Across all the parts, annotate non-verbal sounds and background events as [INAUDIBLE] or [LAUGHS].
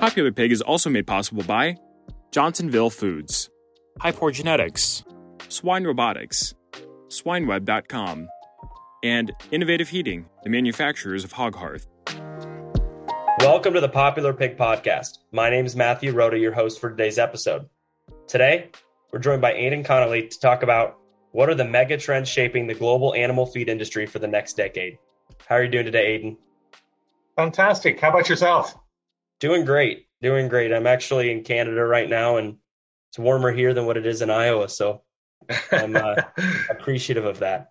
Popular Pig is also made possible by Johnsonville Foods, Hypor Genetics, Swine Robotics, SwineWeb.com, and Innovative Heating, the manufacturers of Hog Hearth. Welcome to the Popular Pig Podcast. My name is Matthew Rooda, your host for today's episode. Today, we're joined by Aidan Connolly to talk about what are the mega trends shaping the global animal feed industry for the next decade. How are you doing today, Aidan? Fantastic. How about yourself? Doing great. Doing great. I'm actually in Canada right now, and it's warmer here than what it is in Iowa. So I'm uh, [LAUGHS] appreciative of that.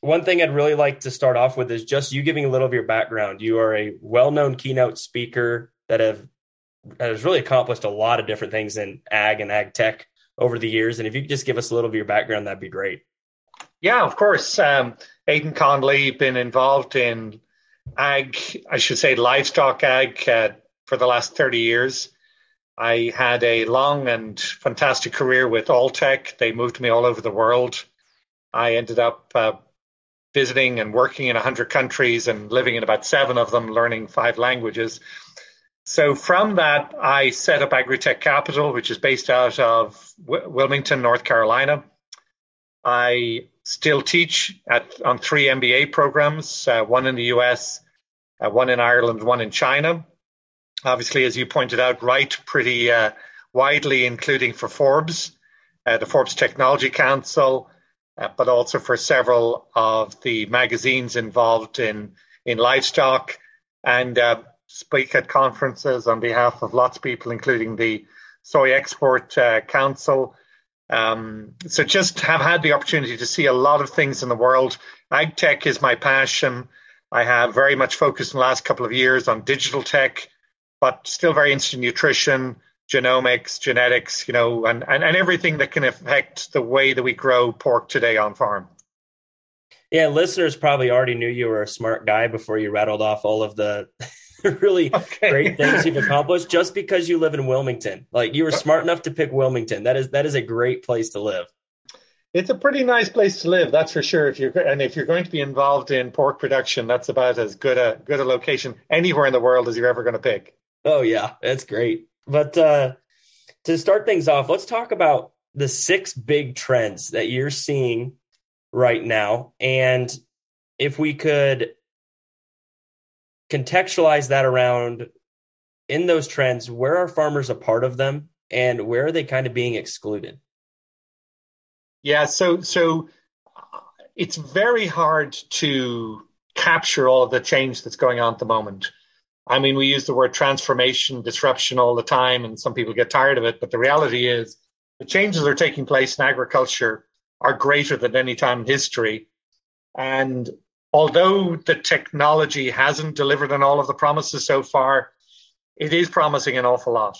One thing I'd really like to start off with is just you giving a little of your background. You are a well-known keynote speaker that have that has really accomplished a lot of different things in ag and ag tech over the years. And if you could just give us a little of your background, that'd be great. Yeah, of course. Um, Aidan Connolly, been involved in ag, I should say livestock ag, uh, for the last 30 years. I had a long and fantastic career with Alltech. They moved me all over the world. I ended up uh, visiting and working in 100 countries and living in about seven of them, learning five languages. So from that, I set up Agritech Capital, which is based out of w- Wilmington, North Carolina. I still teach at on three MBA programs, uh, one in the US, uh, one in Ireland, one in China obviously, as you pointed out, write pretty uh, widely, including for Forbes, uh, the Forbes Technology Council, uh, but also for several of the magazines involved in in livestock, and uh, speak at conferences on behalf of lots of people, including the Soy Export uh, Council. Um, so just have had the opportunity to see a lot of things in the world. Ag tech is my passion. I have very much focused in the last couple of years on digital tech but still very interested in nutrition, genomics, genetics, you know, and, and, and everything that can affect the way that we grow pork today on farm. Yeah, listeners probably already knew you were a smart guy before you rattled off all of the [LAUGHS] really okay. great things you've [LAUGHS] accomplished just because you live in Wilmington. Like you were smart enough to pick Wilmington. That is that is a great place to live. It's a pretty nice place to live, that's for sure. If you're and if you're going to be involved in pork production, that's about as good a good a location anywhere in the world as you're ever going to pick. Oh yeah, that's great. But uh, to start things off, let's talk about the six big trends that you're seeing right now, and if we could contextualize that around in those trends, where are farmers a part of them, and where are they kind of being excluded? Yeah, so so it's very hard to capture all of the change that's going on at the moment. I mean, we use the word transformation, disruption all the time, and some people get tired of it. But the reality is, the changes that are taking place in agriculture are greater than any time in history. And although the technology hasn't delivered on all of the promises so far, it is promising an awful lot.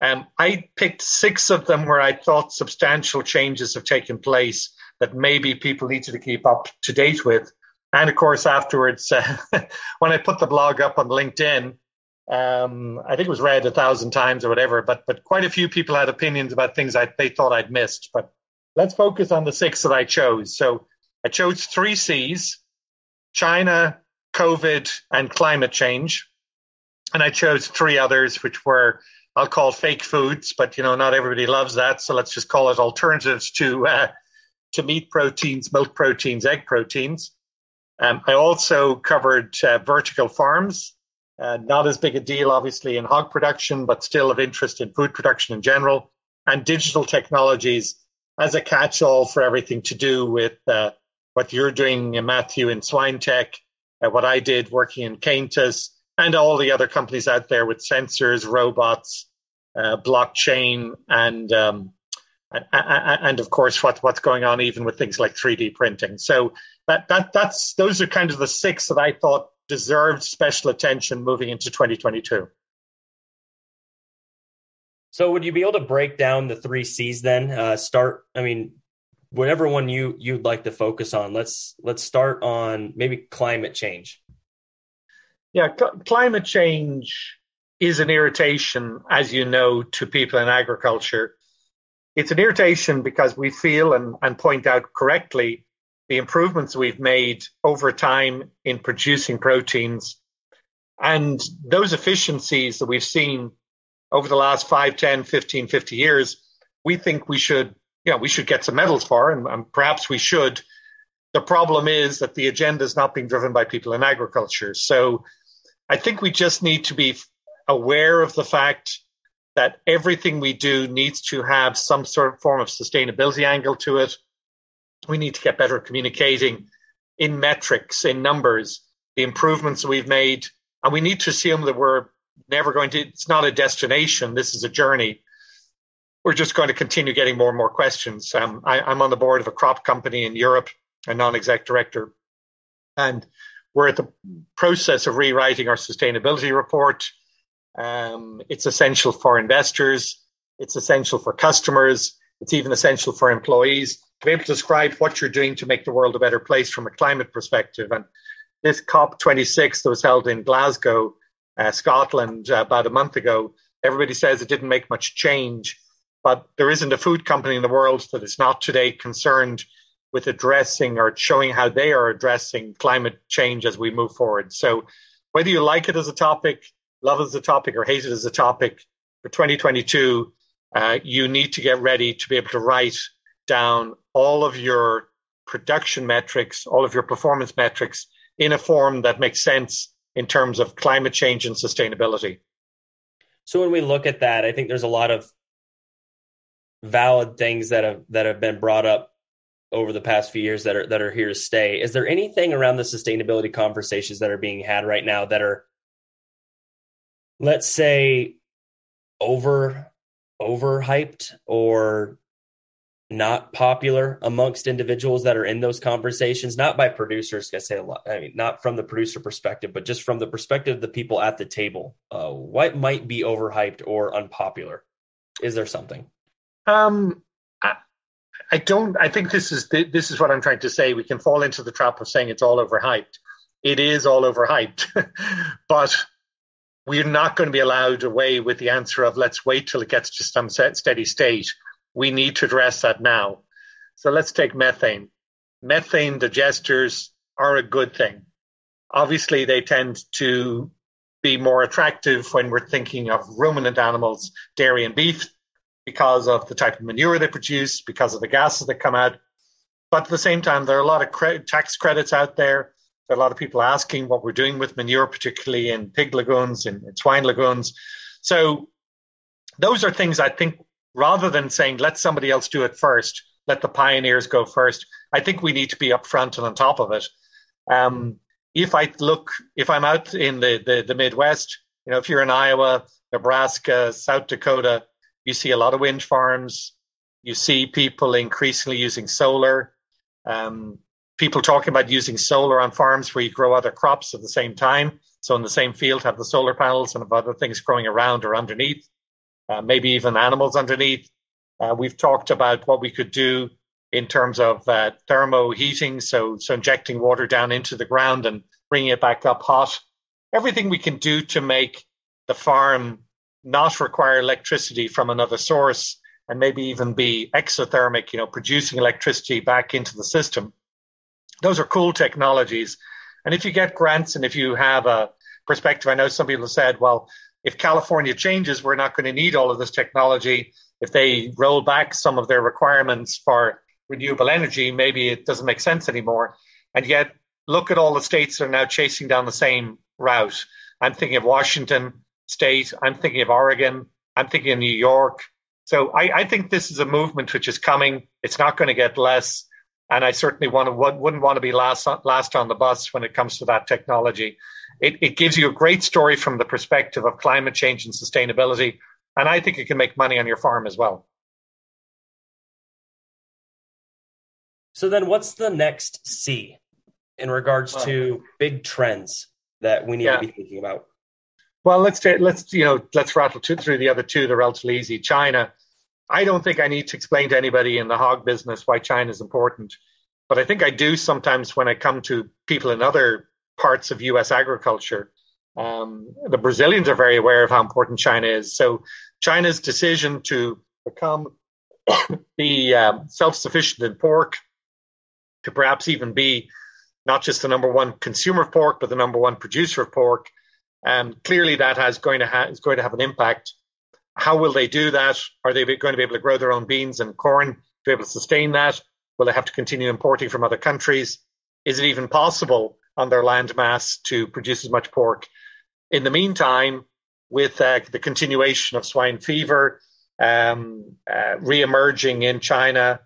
Um, I picked six of them where I thought substantial changes have taken place that maybe people needed to keep up to date with. And of course, afterwards, uh, [LAUGHS] when I put the blog up on LinkedIn, um, I think it was read a thousand times or whatever, but but quite a few people had opinions about things I, they thought I'd missed. But let's focus on the six that I chose. So I chose three C's: China, COVID, and climate change. And I chose three others, which were I'll call fake foods, but you know not everybody loves that, so let's just call it alternatives to uh, to meat proteins, milk proteins, egg proteins. Um, I also covered uh, vertical farms, uh, not as big a deal, obviously, in hog production, but still of interest in food production in general, and digital technologies as a catch all for everything to do with uh, what you're doing, Matthew, in swine tech, uh, what I did working in Cainthus, and all the other companies out there with sensors, robots, uh, blockchain, and um, and of course what, what's going on even with things like 3D printing. So that that that's those are kind of the six that I thought deserved special attention moving into 2022. So would you be able to break down the three C's then? Uh, start, I mean, whatever one you you'd like to focus on. Let's let's start on maybe climate change. Yeah, cl- climate change is an irritation, as you know, to people in agriculture. It's an irritation because we feel and, and point out correctly the improvements we've made over time in producing proteins and those efficiencies that we've seen over the last 5, 10, 15, 50 years, we think we should, you know, we should get some medals for, and, and perhaps we should. The problem is that the agenda is not being driven by people in agriculture. So I think we just need to be aware of the fact that everything we do needs to have some sort of form of sustainability angle to it. We need to get better at communicating in metrics, in numbers, the improvements we've made. And we need to assume that we're never going to, it's not a destination, this is a journey. We're just going to continue getting more and more questions. Um, I, I'm on the board of a crop company in Europe, a non exec director, and we're at the process of rewriting our sustainability report. Um, it's essential for investors, it's essential for customers, it's even essential for employees to be able to describe what you're doing to make the world a better place from a climate perspective. And this COP26 that was held in Glasgow uh, Scotland uh, about a month ago, everybody says it didn't make much change. But there isn't a food company in the world that is not today concerned with addressing or showing how they are addressing climate change as we move forward. So, whether you like it as a topic, love it as a topic, or hate it as a topic, for 2022, uh, you need to get ready to be able to write down all of your production metrics, all of your performance metrics in a form that makes sense in terms of climate change and sustainability. So when we look at that, I think there's a lot of valid things that have that have been brought up over the past few years that are that are here to stay. Is there anything around the sustainability conversations that are being had right now that are let's say over overhyped or not popular amongst individuals that are in those conversations, not by producers. I say a lot. I mean, not from the producer perspective, but just from the perspective of the people at the table. Uh, what might be overhyped or unpopular? Is there something? Um, I, I don't. I think this is this is what I'm trying to say. We can fall into the trap of saying it's all overhyped. It is all overhyped, [LAUGHS] but we're not going to be allowed away with the answer of let's wait till it gets to some steady state we need to address that now. So let's take methane. Methane digesters are a good thing. Obviously, they tend to be more attractive when we're thinking of ruminant animals, dairy and beef, because of the type of manure they produce, because of the gases that come out. But at the same time, there are a lot of cre- tax credits out there. There are a lot of people asking what we're doing with manure, particularly in pig lagoons and swine lagoons. So those are things I think rather than saying let somebody else do it first, let the pioneers go first. I think we need to be upfront and on top of it. Um, if I look, if I'm out in the, the, the Midwest, you know, if you're in Iowa, Nebraska, South Dakota, you see a lot of wind farms. You see people increasingly using solar. Um, people talking about using solar on farms where you grow other crops at the same time. So in the same field, have the solar panels and have other things growing around or underneath uh, maybe even animals underneath. Uh, we've talked about what we could do in terms of uh, thermo heating, so so injecting water down into the ground and bringing it back up hot. Everything we can do to make the farm not require electricity from another source and maybe even be exothermic, you know, producing electricity back into the system. Those are cool technologies. And if you get grants and if you have a perspective, I know some people said, well, if California changes, we're not going to need all of this technology. If they roll back some of their requirements for renewable energy, maybe it doesn't make sense anymore. And yet, look at all the states that are now chasing down the same route. I'm thinking of Washington State. I'm thinking of Oregon. I'm thinking of New York. So I, I think this is a movement which is coming. It's not going to get less. And I certainly want to, wouldn't want to be last, last on the bus when it comes to that technology it, it gives you a great story from the perspective of climate change and sustainability. And I think it can make money on your farm as well. So then what's the next C in regards to big trends that we need yeah. to be thinking about? Well, let's let's you know let's rattle two, through the other two. They're relatively easy. China. I don't think I need to explain to anybody in the hog business why China is important, but I think I do sometimes when I come to people in other parts of U.S. agriculture. Um, the Brazilians are very aware of how important China is. So China's decision to become [COUGHS] be um, self-sufficient in pork, to perhaps even be not just the number one consumer of pork, but the number one producer of pork. Um, clearly, that has going to ha- is going to have an impact. How will they do that? Are they going to be able to grow their own beans and corn to be able to sustain that? Will they have to continue importing from other countries? Is it even possible on their land mass to produce as much pork? In the meantime, with uh, the continuation of swine fever um, uh, re-emerging in China,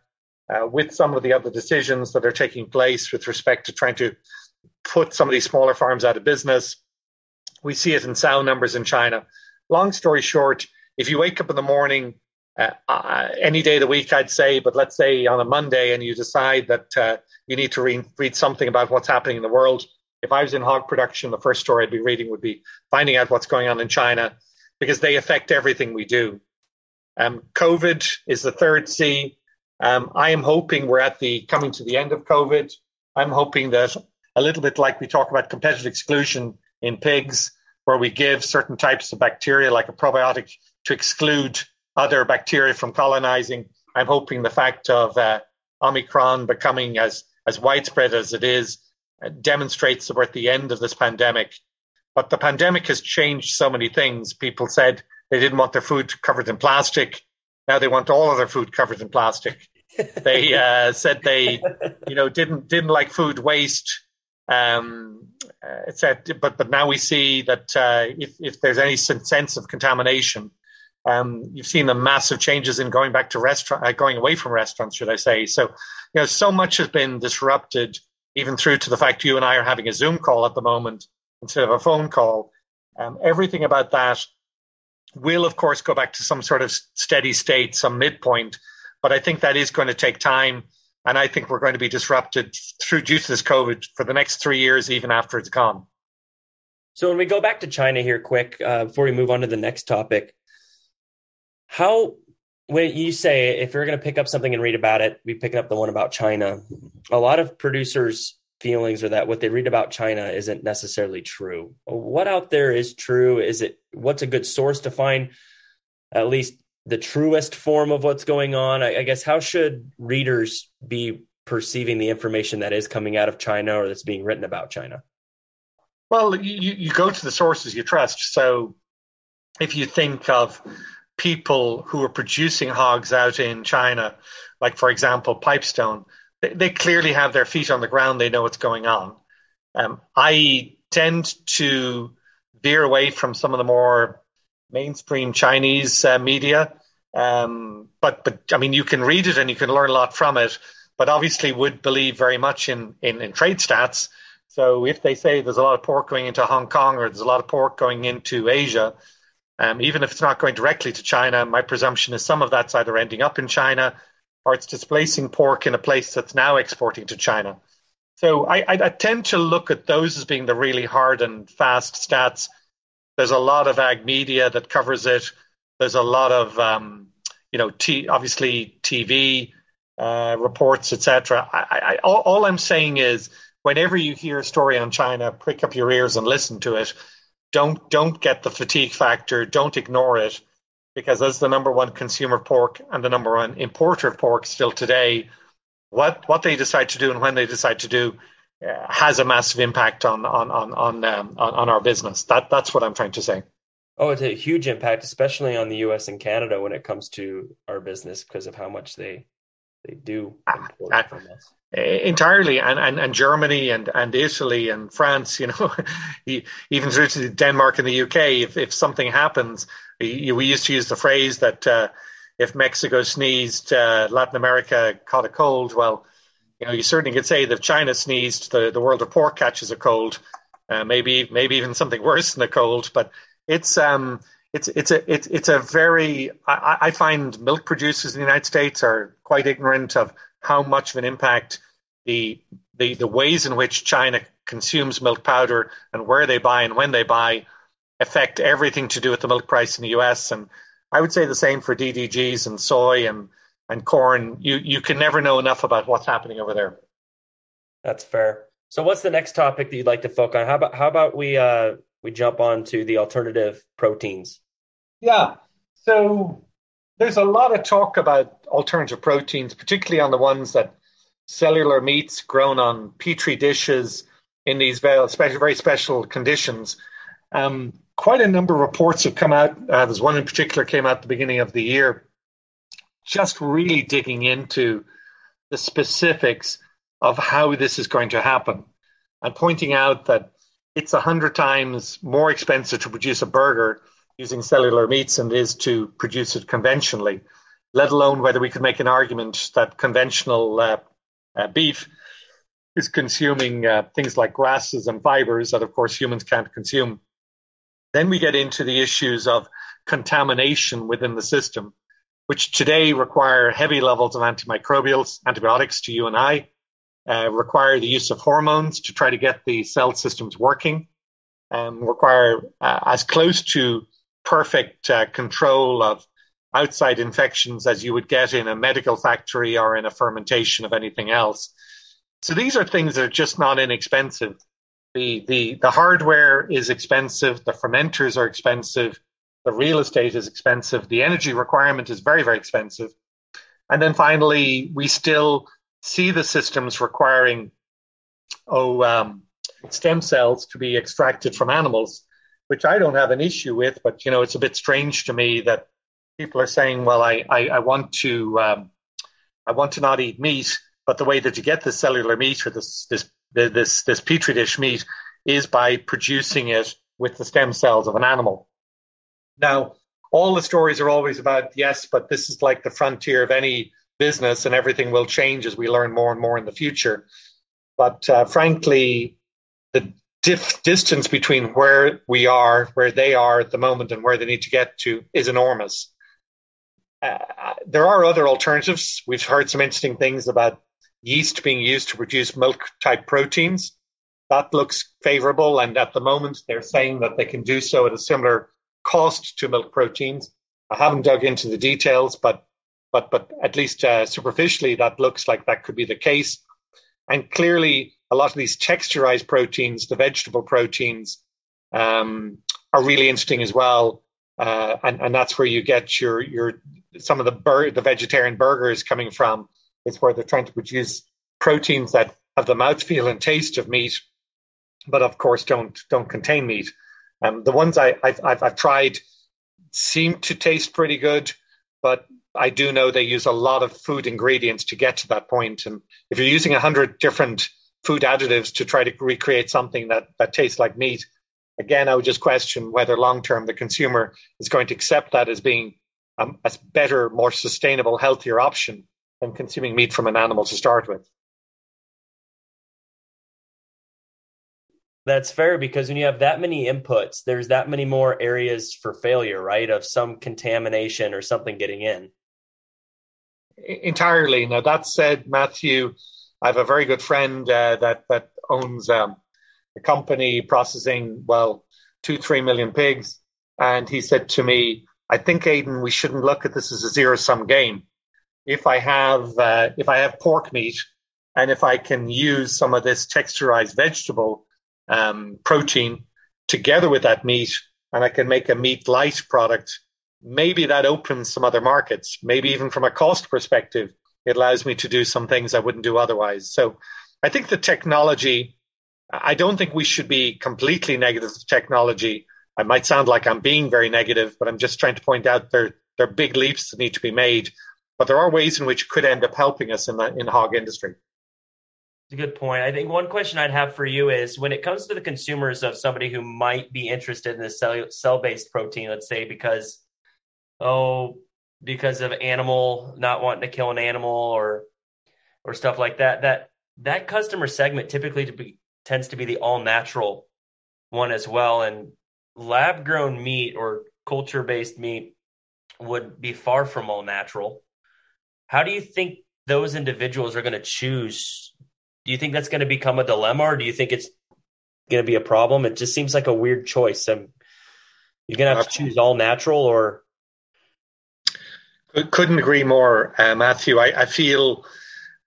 uh, with some of the other decisions that are taking place with respect to trying to put some of these smaller farms out of business. We see it in sow numbers in China. Long story short, if you wake up in the morning, uh, uh, any day of the week, I'd say, but let's say on a Monday, and you decide that uh, you need to re- read something about what's happening in the world. If I was in hog production, the first story I'd be reading would be finding out what's going on in China because they affect everything we do. Um, COVID is the third C. Um, I am hoping we're at the coming to the end of COVID. I'm hoping that a little bit like we talk about competitive exclusion in pigs, where we give certain types of bacteria like a probiotic to exclude other bacteria from colonizing. I'm hoping the fact of uh, Omicron becoming as as widespread as it is uh, demonstrates that we're at the end of this pandemic. But the pandemic has changed so many things. People said they didn't want their food covered in plastic. Now they want all of their food covered in plastic. they uh, said they, you know, didn't didn't like food waste. Um, uh, said, but but now we see that uh, if if there's any sense of contamination, um, you've seen the massive changes in going back to restaurant, uh, going away from restaurants, should I say? So, you know, so much has been disrupted, even through to the fact you and I are having a Zoom call at the moment instead of a phone call. Um, everything about that will, of course, go back to some sort of steady state, some midpoint. But I think that is going to take time. And I think we're going to be disrupted through due to this COVID for the next three years, even after it's gone. So when we go back to China here, quick, uh, before we move on to the next topic, how when you say if you're going to pick up something and read about it, we pick up the one about China. A lot of producers feelings are that what they read about China isn't necessarily true. What out there is true? Is it what's a good source to find at least the truest form of what's going on? I, I guess how should readers be perceiving the information that is coming out of China or that's being written about China? Well, you, you go to the sources you trust. So if you think of people who are producing hogs out in China, like for example, Pipestone, they, they clearly have their feet on the ground. They know what's going on. Um, I tend to veer away from some of the more mainstream Chinese uh, media. Um, but but I mean, you can read it and you can learn a lot from it. But obviously, would believe very much in, in, in trade stats. So if they say there's a lot of pork going into Hong Kong or there's a lot of pork going into Asia, um, even if it's not going directly to China, my presumption is some of that's either ending up in China or it's displacing pork in a place that's now exporting to China. So I, I, I, tend to look at those as being the really hard and fast stats. There's a lot of ag media that covers it. There's a lot of, um, you know, t- obviously TV uh, reports, etc. I, all, all I'm saying is, whenever you hear a story on China, prick up your ears and listen to it. Don't don't get the fatigue factor. Don't ignore it because as the number one consumer of pork and the number one importer of pork still today, what what they decide to do and when they decide to do uh, has a massive impact on on on on, um, on on our business. That that's what I'm trying to say. Oh, it's a huge impact, especially on the U.S. and Canada when it comes to our business because of how much they they do import uh, from us. Entirely, and, and, and Germany and, and Italy and France, you know, [LAUGHS] even through to Denmark and the UK. If if something happens, we, used to use the phrase that uh, if Mexico sneezed, uh, Latin America caught a cold. Well, you know, you certainly could say that if China sneezed, the, the world of pork catches a cold. Uh, maybe maybe even something [LAUGHS] worse than a cold. But it's um it's it's a it's it's a very I, I find milk producers in the United States are quite ignorant of how much of an impact the the the ways in which China consumes milk powder and where they buy and when they buy affect everything to do with the milk price in the US. And I would say the same for DDGs and soy and, and corn. You, you can never know enough about what's happening over there. That's fair. So what's the next topic that you'd like to focus on? How about, how about we, uh, we jump on to the alternative proteins? Yeah. So there's a lot of talk about alternative proteins, particularly on the ones that cellular meats grown on petri dishes in these very special, very special conditions. Um, quite a number of reports have come out. Uh, there's one in particular came out at the beginning of the year, just really digging into the specifics of how this is going to happen and pointing out that it's a hundred times more expensive to produce a burger using cellular meats than it is to produce it conventionally, let alone whether we could make an argument that conventional uh, uh, beef is consuming uh, things like grasses and fibers that, of course, humans can't consume. Then we get into the issues of contamination within the system, which today require heavy levels of antimicrobials, antibiotics to you and I, uh, require the use of hormones to try to get the cell systems working, um, require uh, as close to perfect uh, control of outside infections as you would get in a medical factory or in a fermentation of anything else. So these are things that are just not inexpensive. The, the, the hardware is expensive, the fermenters are expensive, the real estate is expensive, the energy requirement is very, very expensive. And then finally, we still see the systems requiring oh, um, stem cells to be extracted from animals, which I don't have an issue with, but you know, it's a bit strange to me that people are saying, well, I, I, I want to um, I want to not eat meat, but the way that you get this cellular meat or this this this this petri dish meat is by producing it with the stem cells of an animal. Now, all the stories are always about yes, but this is like the frontier of any business, and everything will change as we learn more and more in the future. But uh, frankly, the dif- distance between where we are, where they are at the moment, and where they need to get to is enormous uh, there are other alternatives. We've heard some interesting things about yeast being used to produce milk type proteins. That looks favorable. And at the moment, they're saying that they can do so at a similar cost to milk proteins. I haven't dug into the details, but but but at least uh, superficially, that looks like that could be the case. And clearly, a lot of these texturized proteins, the vegetable proteins, um, are really interesting as well. Uh, and, and that's where you get your your some of the bur- the vegetarian burgers coming from It's where they're trying to produce proteins that have the mouthfeel and taste of meat, but of course don't don't contain meat. Um, the ones I, have I've, I've tried seem to taste pretty good, but I do know they use a lot of food ingredients to get to that point. And if you're using a hundred different food additives to try to recreate something that that tastes like meat, again, I would just question whether long term the consumer is going to accept that as being um, a better, more sustainable, healthier option than consuming meat from an animal to start with. That's fair because when you have that many inputs, there's that many more areas for failure, right? Of some contamination or something getting in. Entirely. Now that said, Matthew, I have a very good friend uh, that that owns um, a company processing well two three million pigs, and he said to me, I think, Aidan, we shouldn't look at this as a zero sum game. If I have uh, if I have pork meat and if I can use some of this texturized vegetable um, protein together with that meat, and I can make a meat light product, maybe that opens some other markets. Maybe even from a cost perspective, it allows me to do some things I wouldn't do otherwise. So I think the technology. I don't think we should be completely negative to technology I might sound like I'm being very negative, but I'm just trying to point out there there are big leaps that need to be made. But there are ways in which it could end up helping us in the in hog industry. It's a good point. I think one question I'd have for you is when it comes to the consumers of somebody who might be interested in this cell cell based protein, let's say because oh because of animal not wanting to kill an animal or or stuff like that that that customer segment typically to be, tends to be the all natural one as well and lab grown meat or culture based meat would be far from all natural. How do you think those individuals are going to choose? Do you think that's going to become a dilemma or do you think it's going to be a problem? It just seems like a weird choice. I'm, You're gonna have to choose all natural or. Couldn't agree more, uh, Matthew. I, I, feel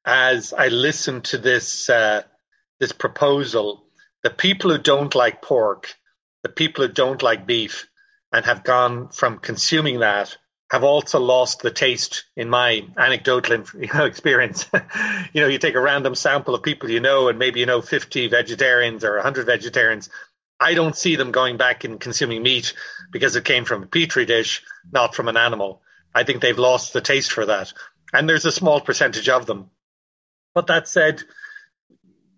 as I listen to this uh, this proposal, the people who don't like pork, the people who don't like beef, and have gone from consuming that have also lost the taste in my anecdotal [LAUGHS] experience. [LAUGHS] you know, you take a random sample of people you know, and maybe you know 50 vegetarians or 100 vegetarians. I don't see them going back and consuming meat because it came from a petri dish, not from an animal. I think they've lost the taste for that. And there's a small percentage of them. But that said,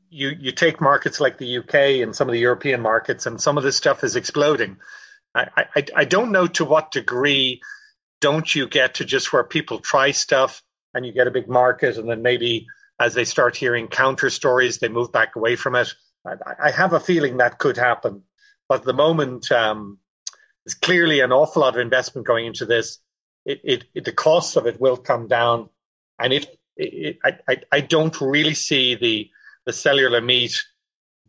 you, you take markets like the UK and some of the European markets, and some of this stuff is exploding. I, I, I don't know to what degree don't you get to just where people try stuff and you get a big market and then maybe as they start hearing counter stories they move back away from it i, I have a feeling that could happen but at the moment um, there's clearly an awful lot of investment going into this it, it, it the cost of it will come down and if it, I, I don't really see the the cellular meat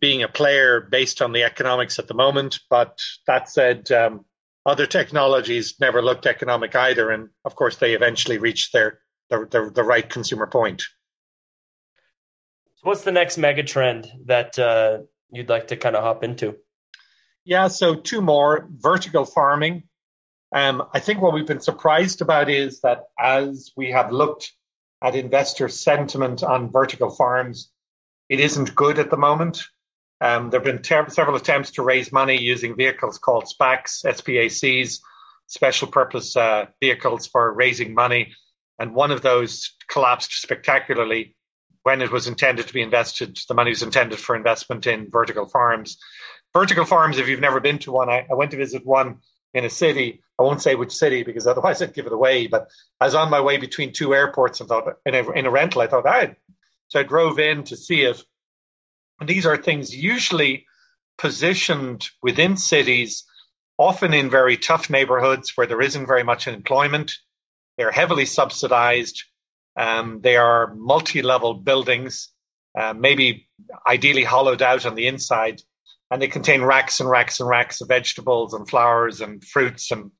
being a player based on the economics at the moment but that said um, other technologies never looked economic either, and of course they eventually reached their the, the, the right consumer point. So what's the next mega trend that uh, you'd like to kind of hop into? Yeah, so two more vertical farming. Um, I think what we've been surprised about is that as we have looked at investor sentiment on vertical farms, it isn't good at the moment. Um, there have been ter- several attempts to raise money using vehicles called SPACs, SPACs, special purpose uh, vehicles for raising money. And one of those collapsed spectacularly when it was intended to be invested. The money was intended for investment in vertical farms. Vertical farms, if you've never been to one, I, I went to visit one in a city. I won't say which city because otherwise [LAUGHS] I'd give it away. But I was on my way between two airports and thought in a, in a rental. I thought I. So I drove in to see it and these are things usually positioned within cities, often in very tough neighborhoods where there isn't very much employment. They're heavily subsidized. Um, they are multi level buildings, uh, maybe ideally hollowed out on the inside. And they contain racks and racks and racks of vegetables and flowers and fruits and,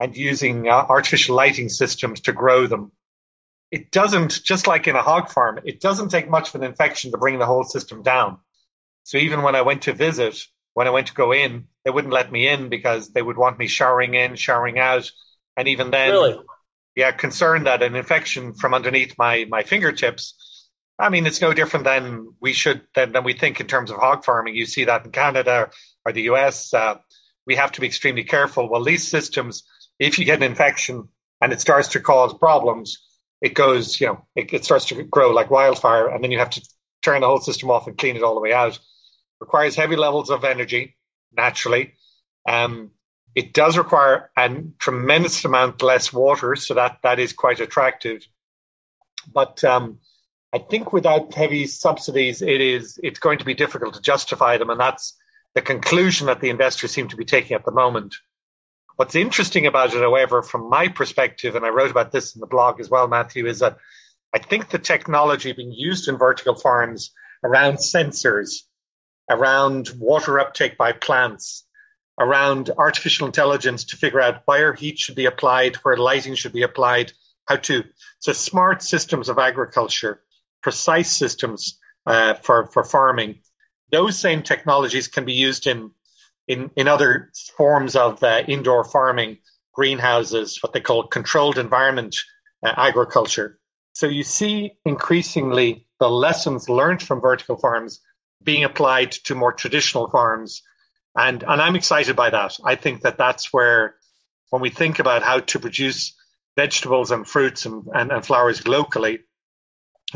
and using uh, artificial lighting systems to grow them. It doesn't, just like in a hog farm, it doesn't take much of an infection to bring the whole system down. So even when I went to visit, when I went to go in, they wouldn't let me in because they would want me showering in, showering out. And even then, really? yeah, concerned that an infection from underneath my, my fingertips. I mean, it's no different than we should, than, than we think in terms of hog farming. You see that in Canada or the US. Uh, we have to be extremely careful. Well, these systems, if you get an infection and it starts to cause problems, it goes, you know, it, it starts to grow like wildfire, and then you have to turn the whole system off and clean it all the way out requires heavy levels of energy, naturally. Um, it does require a tremendous amount less water, so that, that is quite attractive. But um, I think without heavy subsidies, it is it's going to be difficult to justify them, and that's the conclusion that the investors seem to be taking at the moment. What's interesting about it, however, from my perspective, and I wrote about this in the blog as well, Matthew, is that I think the technology being used in vertical farms around sensors around water uptake by plants, around artificial intelligence to figure out where heat should be applied, where lighting should be applied, how to. So smart systems of agriculture, precise systems uh, for, for farming. Those same technologies can be used in in, in other forms of uh, indoor farming, greenhouses, what they call controlled environment uh, agriculture. So you see increasingly the lessons learned from vertical farms being applied to more traditional farms. And, and I'm excited by that. I think that that's where, when we think about how to produce vegetables and fruits and, and, and flowers locally,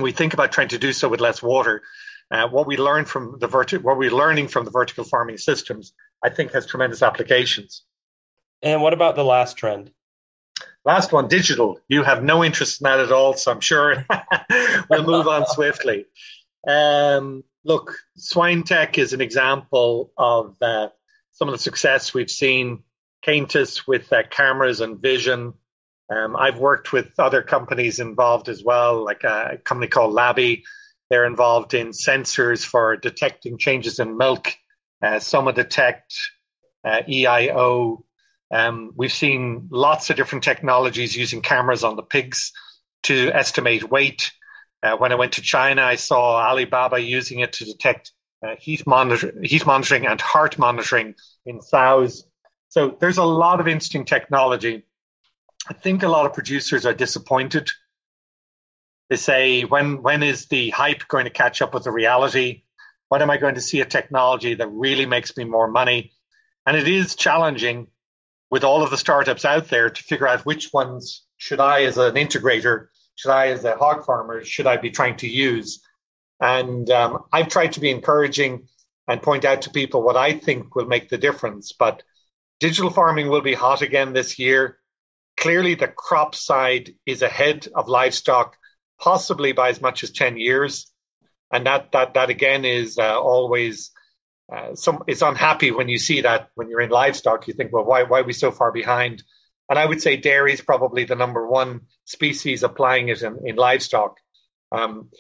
we think about trying to do so with less water. Uh, what we learn from the verti- what we're learning from the vertical farming systems, I think, has tremendous applications. And what about the last trend? Last one, digital. You have no interest in that at all, so I'm sure [LAUGHS] we'll move on swiftly. Um, look, SwineTech is an example of uh, some of the success we've seen. Cainthus with uh, cameras and vision. Um, I've worked with other companies involved as well, like a company called Labby. They're involved in sensors for detecting changes in milk. Uh, SomaDetect, uh, EIO. Um, we've seen lots of different technologies using cameras on the pigs to estimate weight. Uh, when I went to China, I saw Alibaba using it to detect uh, heat, monitor- heat monitoring and heart monitoring in sows. So there's a lot of interesting technology. I think a lot of producers are disappointed. They say, when when is the hype going to catch up with the reality? When am I going to see a technology that really makes me more money? And it is challenging with all of the startups out there to figure out which ones should I, as an integrator, should I, as a hog farmer, should I be trying to use? And um, I've tried to be encouraging and point out to people what I think will make the difference. But digital farming will be hot again this year. Clearly, the crop side is ahead of livestock, possibly by as much as 10 years. And that, that, that again is uh, always uh, some, it's unhappy when you see that when you're in livestock. You think, well, why, why are we so far behind? And I would say dairy is probably the number one species applying it in, in livestock. Um,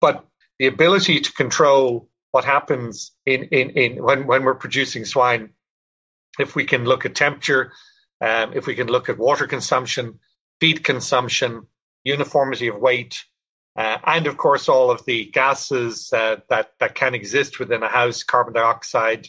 but the ability to control what happens in, in, in when, when we're producing swine, if we can look at temperature, um, if we can look at water consumption, feed consumption, uniformity of weight, uh, and of course all of the gases uh, that that can exist within a house, carbon dioxide,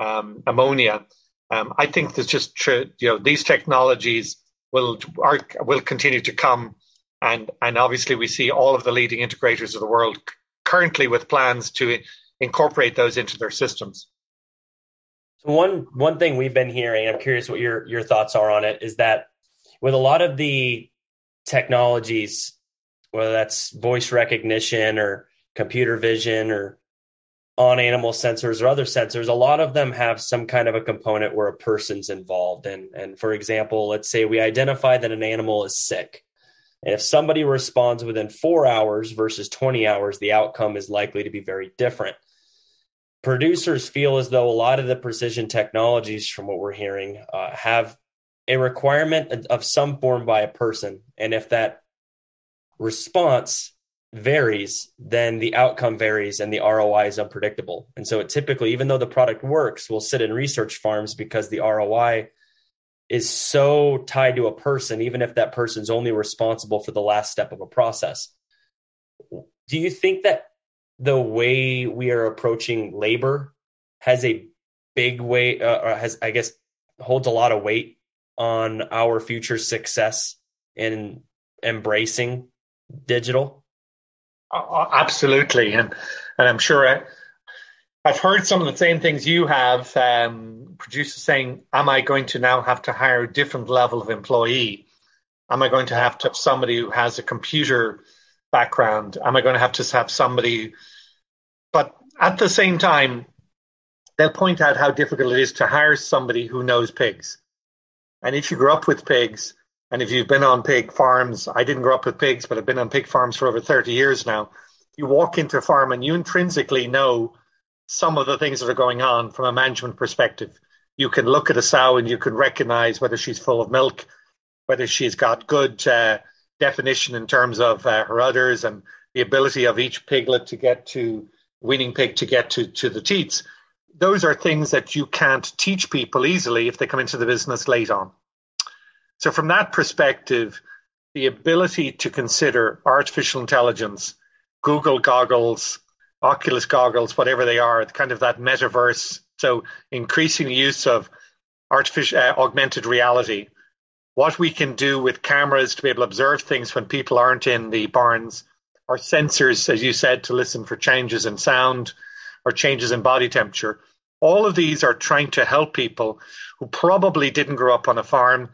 um, ammonia. Um, I think there's just tr- you know these technologies will are, will continue to come, and and obviously we see all of the leading integrators of the world currently with plans to incorporate those into their systems. So one one thing we've been hearing, I'm curious what your your thoughts are on it, is that with a lot of the technologies, whether that's voice recognition or computer vision or on animal sensors or other sensors, a lot of them have some kind of a component where a person's involved. And and for example, let's say we identify that an animal is sick. And if somebody responds within four hours versus 20 hours, the outcome is likely to be very different. Producers feel as though a lot of the precision technologies, from what we're hearing, uh, have a requirement of some form by a person. And if that response varies, then the outcome varies and the ROI is unpredictable. And so it typically, even though the product works, will sit in research farms because the ROI is so tied to a person, even if that person's only responsible for the last step of a process. Do you think that the way we are approaching labor has a big weight, uh, or has, I guess, holds a lot of weight on our future success in embracing digital? Uh, absolutely. And, and I'm sure I, I've heard some of the same things you have. Um, producers saying, "Am I going to now have to hire a different level of employee? Am I going to have to have somebody who has a computer background? Am I going to have to have somebody?" But at the same time, they'll point out how difficult it is to hire somebody who knows pigs. And if you grew up with pigs, and if you've been on pig farms, I didn't grow up with pigs, but I've been on pig farms for over 30 years now. You walk into a farm and you intrinsically know some of the things that are going on from a management perspective. You can look at a sow and you can recognize whether she's full of milk, whether she's got good uh, definition in terms of uh, her udders and the ability of each piglet to get to weaning pig to get to, to the teats. Those are things that you can't teach people easily if they come into the business late on. So, from that perspective, the ability to consider artificial intelligence, Google goggles, Oculus goggles, whatever they are, kind of that metaverse. So increasing use of artificial uh, augmented reality. What we can do with cameras to be able to observe things when people aren't in the barns, or sensors, as you said, to listen for changes in sound or changes in body temperature. All of these are trying to help people who probably didn't grow up on a farm,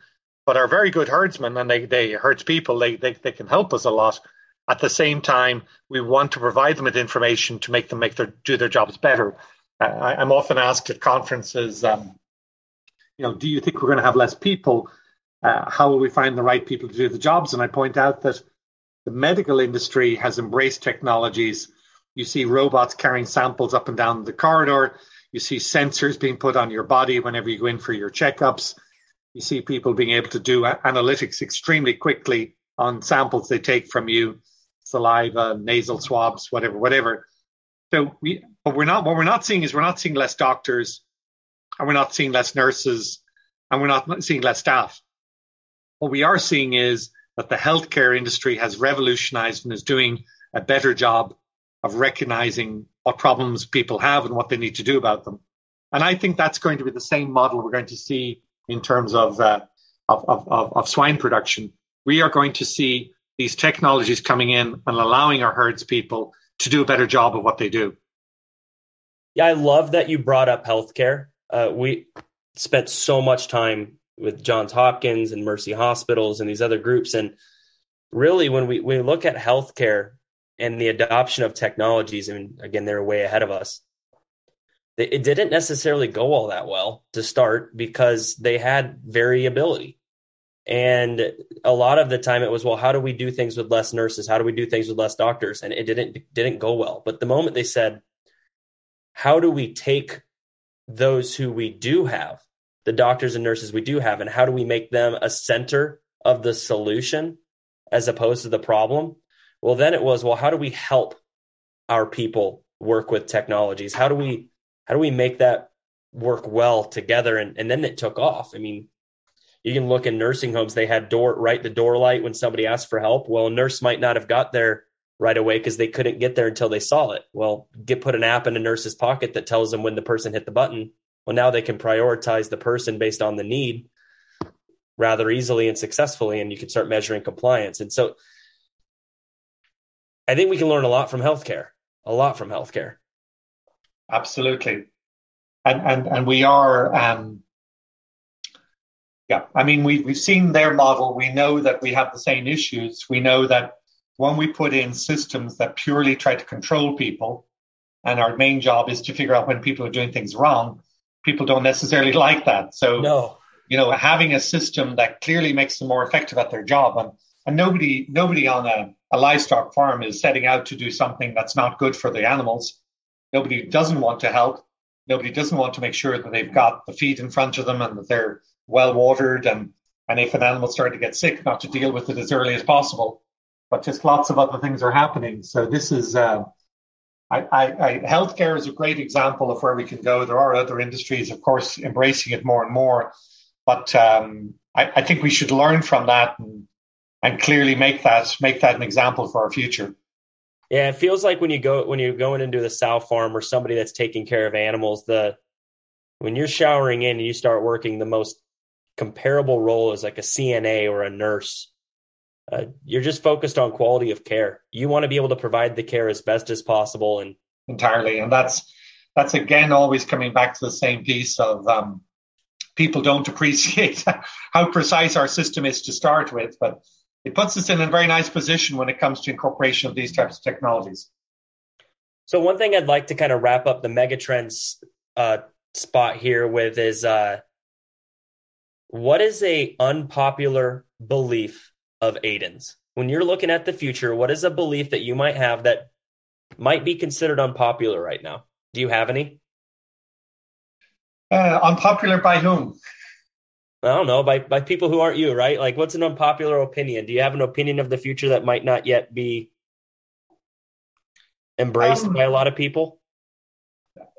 but are very good herdsmen and they, they herds people. They, they, they can help us a lot at the same time, we want to provide them with information to make them make their do their jobs better. I, am often asked at conferences, um, you know, do you think we're going to have less people? Uh, how will we find the right people to do the jobs? And I point out that the medical industry has embraced technologies. You see robots carrying samples up and down the corridor. You see sensors being put on your body whenever you go in for your checkups. You see people being able to do analytics extremely quickly on samples they take from you saliva, nasal swabs, whatever, whatever. So we, but we're not. What we're not seeing is we're not seeing less doctors, and we're not seeing less nurses, and we're not seeing less staff. What we are seeing is that the healthcare industry has revolutionized and is doing a better job of recognizing what problems people have and what they need to do about them. And I think that's going to be the same model we're going to see in terms of, uh, of, of, of, swine production. We are going to see these technologies coming in and allowing our herds people to do a better job of what they do. Yeah, I love that you brought up healthcare. Uh, we spent so much time with Johns Hopkins and Mercy Hospitals and these other groups. And really, when we, we look at healthcare and the adoption of technologies, mean, again, they're way ahead of us. It didn't necessarily go all that well to start because they had variability. And a lot of the time it was, well, how do we do things with less nurses? How do we do things with less doctors? And it didn't didn't go well. But the moment they said, how do we take those who we do have the doctors and nurses we do have and how do we make them a center of the solution as opposed to the problem? Well then it was well how do we help our people work with technologies? How do we how do we make that work well together? And, and then it took off. I mean you can look in nursing homes they had door right the door light when somebody asked for help. Well a nurse might not have got there right away because they couldn't get there until they saw it. Well get put an app in a nurse's pocket that tells them when the person hit the button well, now they can prioritize the person based on the need rather easily and successfully, and you can start measuring compliance. And so I think we can learn a lot from healthcare, a lot from healthcare. Absolutely. And, and, and we are, um, yeah, I mean, we, we've seen their model. We know that we have the same issues. We know that when we put in systems that purely try to control people, and our main job is to figure out when people are doing things wrong, people don't necessarily [LAUGHS] like that. So, no. you know, having a system that clearly makes them more effective at their job, and and nobody nobody on a, a livestock farm is setting out to do something that's not good for the animals. Nobody doesn't want to help. Nobody doesn't want to make sure that they've got the feed in front of them and that they're well watered and and if an animal started to get sick, not to deal with it as early as possible. But just lots of other things are happening. So this is uh, I, I, healthcare is a great example of where we can go. There are other industries, of course, embracing it more and more. But um, I, I, think we should learn from that and, and clearly make that make that an example for our future. Yeah, it feels like when you go when you're going into the sow farm or somebody that's taking care of animals, the when you're showering in and you start working, the most comparable role is like a CNA or a nurse uh, you're just focused on quality of care. You want to be able to provide the care as best as possible, and entirely. And that's that's again always coming back to the same piece of um, people don't appreciate [LAUGHS] how precise our system is to start with, but it puts us in a very nice position when it comes to incorporation of these types of technologies. So one thing I'd like to kind of wrap up the megatrends uh, spot here with is uh, what is a unpopular belief of Aidan's? When you're looking at the future, what is a belief that you might have that might be considered unpopular right now? Do you have any? Uh, unpopular by whom? I don't know, by by people who aren't you, right? Like, what's an unpopular opinion? Do you have an opinion of the future that might not yet be embraced um, by a lot of people?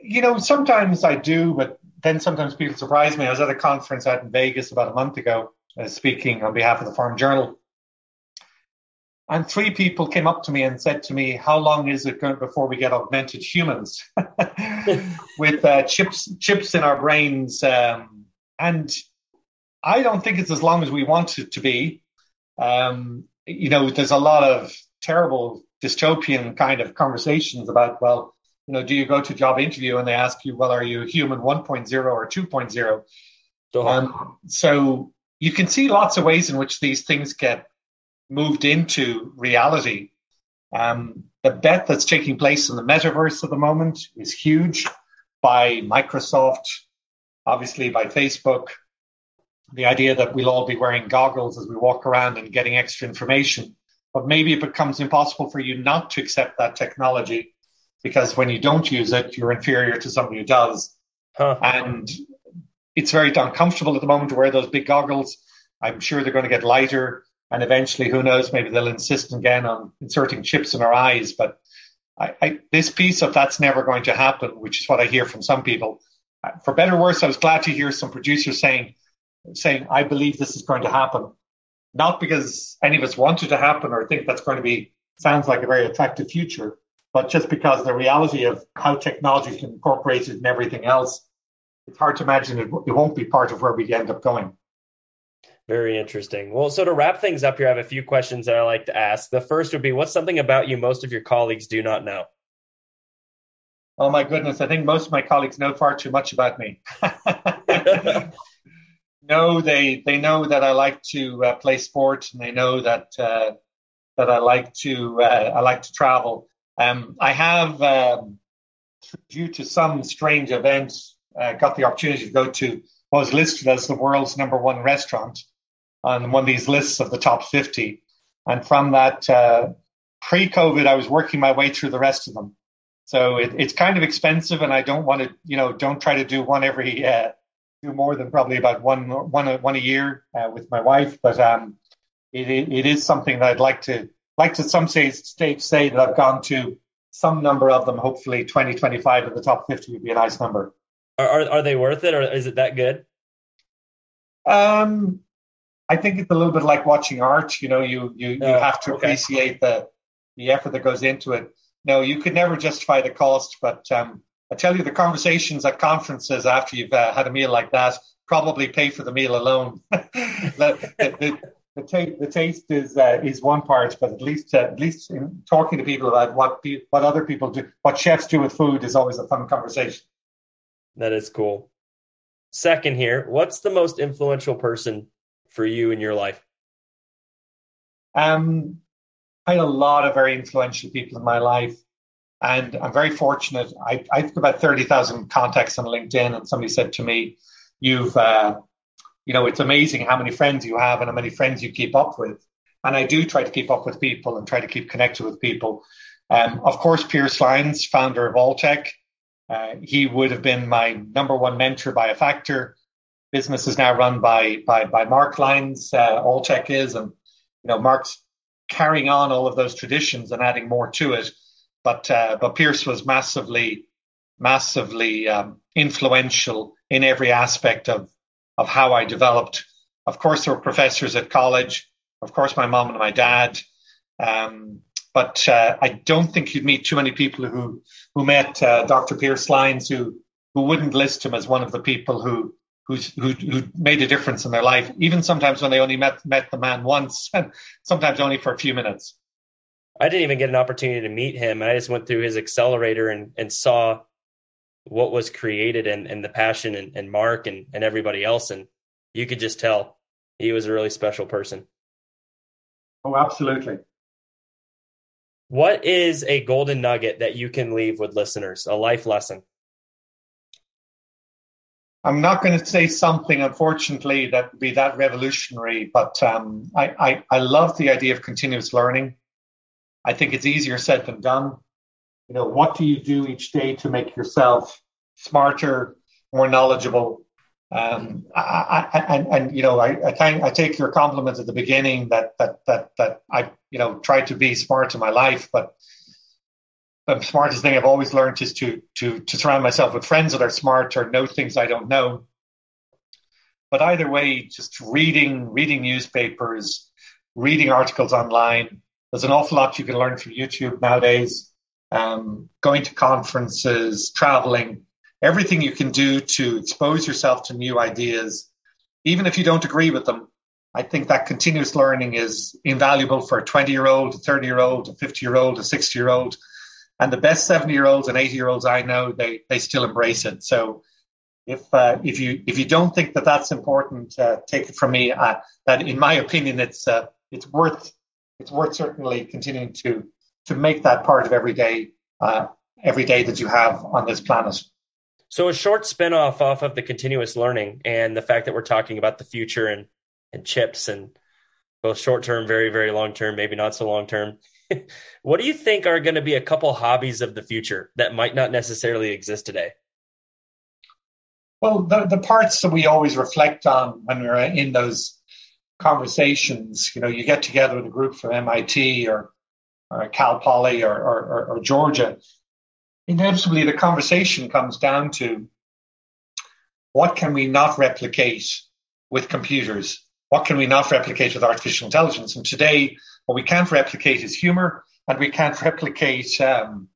You know, sometimes I do, but then sometimes people surprise me. I was at a conference out in Vegas about a month ago, uh, speaking on behalf of the Farm Journal, and three people came up to me and said to me, "How long is it going before we get augmented humans [LAUGHS] with uh, chips chips in our brains?" Um, and I don't think it's as long as we want it to be. Um, you know, there's a lot of terrible dystopian kind of conversations about, well, you know, do you go to job interview and they ask you, well, are you human 1.0 or 2.0? Um, so you can see lots of ways in which these things get moved into reality. Um, the bet that's taking place in the metaverse at the moment is huge by Microsoft, obviously by Facebook. The idea that we'll all be wearing goggles as we walk around and getting extra information. But maybe it becomes impossible for you not to accept that technology because when you don't use it, you're inferior to somebody who does. Huh. And it's very uncomfortable at the moment to wear those big goggles. I'm sure they're going to get lighter. And eventually, who knows, maybe they'll insist again on inserting chips in our eyes. But I, I, this piece of that's never going to happen, which is what I hear from some people. Uh, for better or worse, I was glad to hear some producers saying saying, I believe this is going to happen. Not because any of us want it to happen or think that's going to be, sounds like a very attractive future, but just because the reality of how technology is incorporated in everything else, it's hard to imagine it, it won't be part of where we end up going. Very interesting. Well, so to wrap things up here, I have a few questions that I like to ask. The first would be what's something about you most of your colleagues do not know? Oh my goodness, I think most of my colleagues know far too much about me. [LAUGHS] no, they they know that I like to uh, play sport, and they know that uh, that I like to uh, I like to travel. Um, I have, um, due to some strange event, uh, got the opportunity to go to what was listed as the world's number one restaurant on one of these lists of the top 50. And from that, uh, pre COVID, I was working my way through the rest of them. So it, it's kind of expensive, and I don't want to, you know, don't try to do one every, uh, do more than probably about one, one, one a year uh, with my wife. But um, it, it is something that I'd like to, like to some stage, stage say that I've gone to some number of them. Hopefully, 20, 25 of the top 50 would be a nice number. Are, are they worth it, or is it that good? Um, I think it's a little bit like watching art. You know, you you, you uh, have to okay. appreciate the the effort that goes into it. No, you could never justify the cost, but um, I tell you, the conversations at conferences after you've uh, had a meal like that probably pay for the meal alone. [LAUGHS] the, the, the, taste, the taste is uh, is one part, but at least uh, at least in talking to people about what what other people do, what chefs do with food, is always a fun conversation. That is cool. Second, here, what's the most influential person for you in your life? Um, I had a lot of very influential people in my life, and I'm very fortunate. I, I have about thirty thousand contacts on LinkedIn, and somebody said to me, "You've, uh, you know, it's amazing how many friends you have and how many friends you keep up with." And I do try to keep up with people and try to keep connected with people. Um, of course, Pearse Lyons, founder of Alltech, uh, he would have been my number one mentor by a factor business is now run by by by Mark Lyons, uh, Alltech is, and you know Mark's carrying on all of those traditions and adding more to it. But uh, but Pearse was massively massively um, influential in every aspect of of how I developed. Of course, there were professors at college. Of course, my mom and my dad. Um, but uh, I don't think you'd meet too many people who who met uh, Dr. Pearse Lyons who who wouldn't list him as one of the people who who's, who, who made a difference in their life, even sometimes when they only met, met the man once, [LAUGHS] and sometimes only for a few minutes. I didn't even get an opportunity to meet him. I just went through his accelerator and, and saw what was created and, and the passion and, and Mark and, and everybody else. And you could just tell he was a really special person. Oh, absolutely. What is a golden nugget that you can leave with listeners, a life lesson? I'm not going to say something, unfortunately, that would be that revolutionary, but um, I, I, I love the idea of continuous learning. I think it's easier said than done. You know, what do you do each day to make yourself smarter, more knowledgeable? Um, I, and, and, you know, I, I, I take your compliment at the beginning that, that, that, that I, you know, try to be smart in my life, but the smartest thing I've always learned is to to to surround myself with friends that are smart or know things I don't know. But either way, just reading reading newspapers, reading articles online. There's an awful lot you can learn from YouTube nowadays. Um, going to conferences, traveling, everything you can do to expose yourself to new ideas, even if you don't agree with them. I think that continuous learning is invaluable for a 20 year old, a 30 year old, a 50 year old, a 60 year old and the best 70 year olds and 80 year olds I know, they, they still embrace it. So if, uh, if you, if you don't think that that's important, uh, take it from me. Uh, that in my opinion, it's, uh, it's worth, it's worth certainly continuing to, to make that part of every day, uh, every day that you have on this planet. So a short spinoff off of the continuous learning and the fact that we're talking about the future and, and chips and both short term, very, very long term, maybe not so long term. [LAUGHS] what do you think are going to be a couple hobbies of the future that might not necessarily exist today? Well, the, the parts that we always reflect on when we're in those conversations, you know, you get together with a group from MIT or, or Cal Poly or, or, or Georgia, inevitably the conversation comes down to what can we not replicate with computers? What can we not replicate with artificial intelligence? And today, what we can't replicate is humor, and we can't replicate um,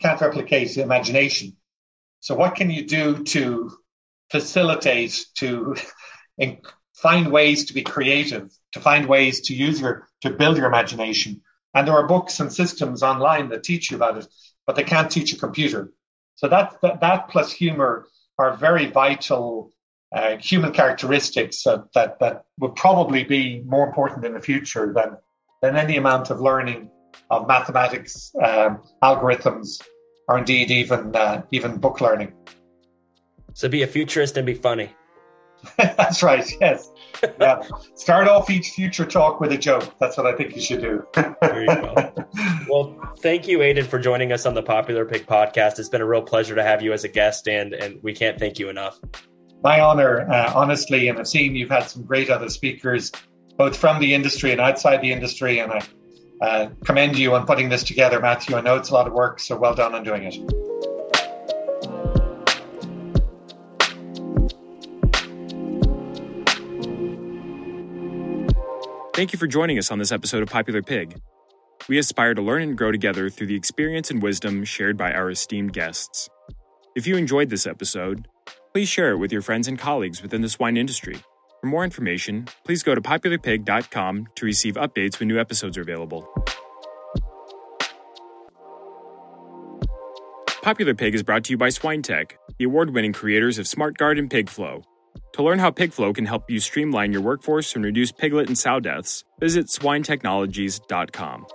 can't replicate imagination. So, what can you do to facilitate to find ways to be creative, to find ways to use your to build your imagination? And there are books and systems online that teach you about it, but they can't teach a computer. So that that, that plus humor are very vital uh, human characteristics that, that that would probably be more important in the future than than any amount of learning of mathematics, um, algorithms, or indeed even uh, even book learning. So be a futurist and be funny. [LAUGHS] That's right. Yes. Yeah. Start off each future talk with a joke. That's what I think you should do. Very well. Well, thank you, Aidan, for joining us on the Popular Pig podcast. It's been a real pleasure to have you as a guest, and and we can't thank you enough. My honor, uh, honestly, and I've seen you've had some great other speakers, both from the industry and outside the industry, and I uh, commend you on putting this together, Matthew. I know it's a lot of work, so well done on doing it. Thank you for joining us on this episode of Popular Pig. We aspire to learn and grow together through the experience and wisdom shared by our esteemed guests. If you enjoyed this episode, please share it with your friends and colleagues within the swine industry. For more information, please go to popularpig.com to receive updates when new episodes are available. Popular Pig is brought to you by SwineTech, the award winning creators of SmartGuard and PigFlow. To learn how PigFlow can help you streamline your workforce and reduce piglet and sow deaths, visit swinetechnologies.com.